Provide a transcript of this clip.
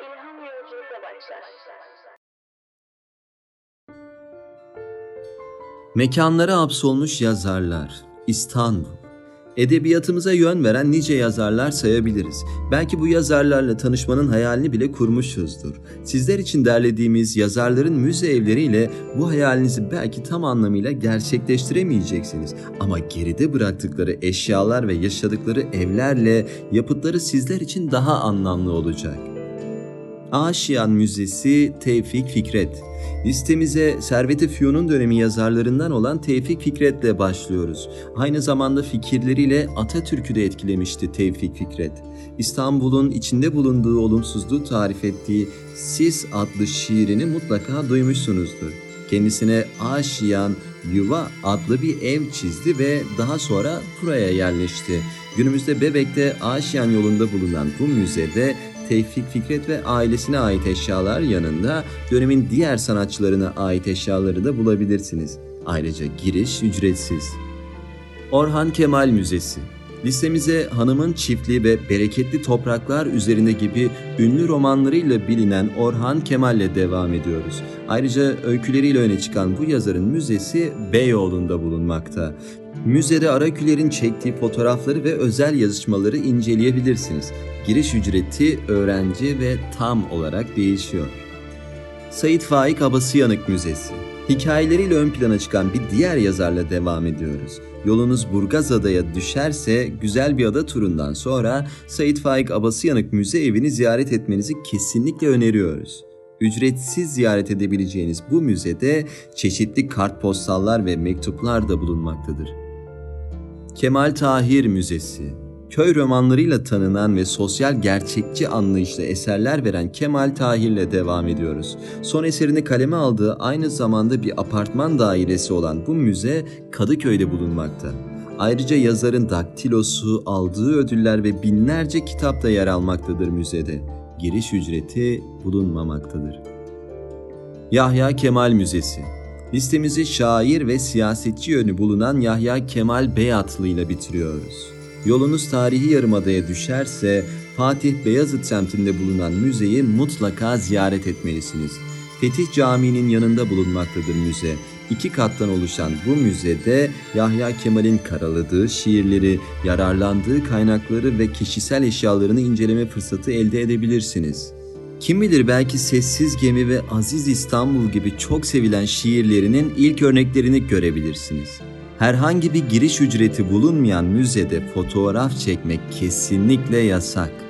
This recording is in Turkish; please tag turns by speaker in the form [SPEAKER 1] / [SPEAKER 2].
[SPEAKER 1] İlham yolculukla başlar.
[SPEAKER 2] Mekanlara hapsolmuş yazarlar. İstanbul. Edebiyatımıza yön veren nice yazarlar sayabiliriz. Belki bu yazarlarla tanışmanın hayalini bile kurmuşuzdur. Sizler için derlediğimiz yazarların müze evleriyle bu hayalinizi belki tam anlamıyla gerçekleştiremeyeceksiniz. Ama geride bıraktıkları eşyalar ve yaşadıkları evlerle yapıtları sizler için daha anlamlı olacak. Aşiyan Müzesi Tevfik Fikret. Listemize Servet-i Fünun dönemi yazarlarından olan Tevfik Fikret'le başlıyoruz. Aynı zamanda fikirleriyle Atatürk'ü de etkilemişti Tevfik Fikret. İstanbul'un içinde bulunduğu olumsuzluğu tarif ettiği Sis adlı şiirini mutlaka duymuşsunuzdur. Kendisine Aşiyan Yuva adlı bir ev çizdi ve daha sonra buraya yerleşti. Günümüzde Bebek'te Aşiyan yolunda bulunan bu müzede Tevfik Fikret ve ailesine ait eşyalar yanında dönemin diğer sanatçılarına ait eşyaları da bulabilirsiniz. Ayrıca giriş ücretsiz. Orhan Kemal Müzesi Listemize Hanımın Çiftliği ve Bereketli Topraklar üzerinde gibi ünlü romanlarıyla bilinen Orhan Kemal'le devam ediyoruz. Ayrıca öyküleriyle öne çıkan bu yazarın müzesi Beyoğlu'nda bulunmakta. Müzede Araküler'in çektiği fotoğrafları ve özel yazışmaları inceleyebilirsiniz. Giriş ücreti öğrenci ve tam olarak değişiyor. Sait Faik Abasıyanık Müzesi. Hikayeleriyle ön plana çıkan bir diğer yazarla devam ediyoruz. Yolunuz Burgazada'ya düşerse güzel bir ada turundan sonra Sait Faik Abasıyanık Müze evini ziyaret etmenizi kesinlikle öneriyoruz. Ücretsiz ziyaret edebileceğiniz bu müzede çeşitli kartpostallar ve mektuplar da bulunmaktadır. Kemal Tahir Müzesi Köy romanlarıyla tanınan ve sosyal gerçekçi anlayışla eserler veren Kemal Tahir'le devam ediyoruz. Son eserini kaleme aldığı aynı zamanda bir apartman dairesi olan bu müze Kadıköy'de bulunmakta. Ayrıca yazarın daktilosu, aldığı ödüller ve binlerce kitap da yer almaktadır müzede. Giriş ücreti bulunmamaktadır. Yahya Kemal Müzesi Listemizi şair ve siyasetçi yönü bulunan Yahya Kemal Beyatlı ile bitiriyoruz. Yolunuz tarihi yarımadaya düşerse Fatih Beyazıt semtinde bulunan müzeyi mutlaka ziyaret etmelisiniz. Fetih Camii'nin yanında bulunmaktadır müze. İki kattan oluşan bu müzede Yahya Kemal'in karaladığı şiirleri, yararlandığı kaynakları ve kişisel eşyalarını inceleme fırsatı elde edebilirsiniz. Kim bilir belki Sessiz Gemi ve Aziz İstanbul gibi çok sevilen şiirlerinin ilk örneklerini görebilirsiniz. Herhangi bir giriş ücreti bulunmayan müzede fotoğraf çekmek kesinlikle yasak.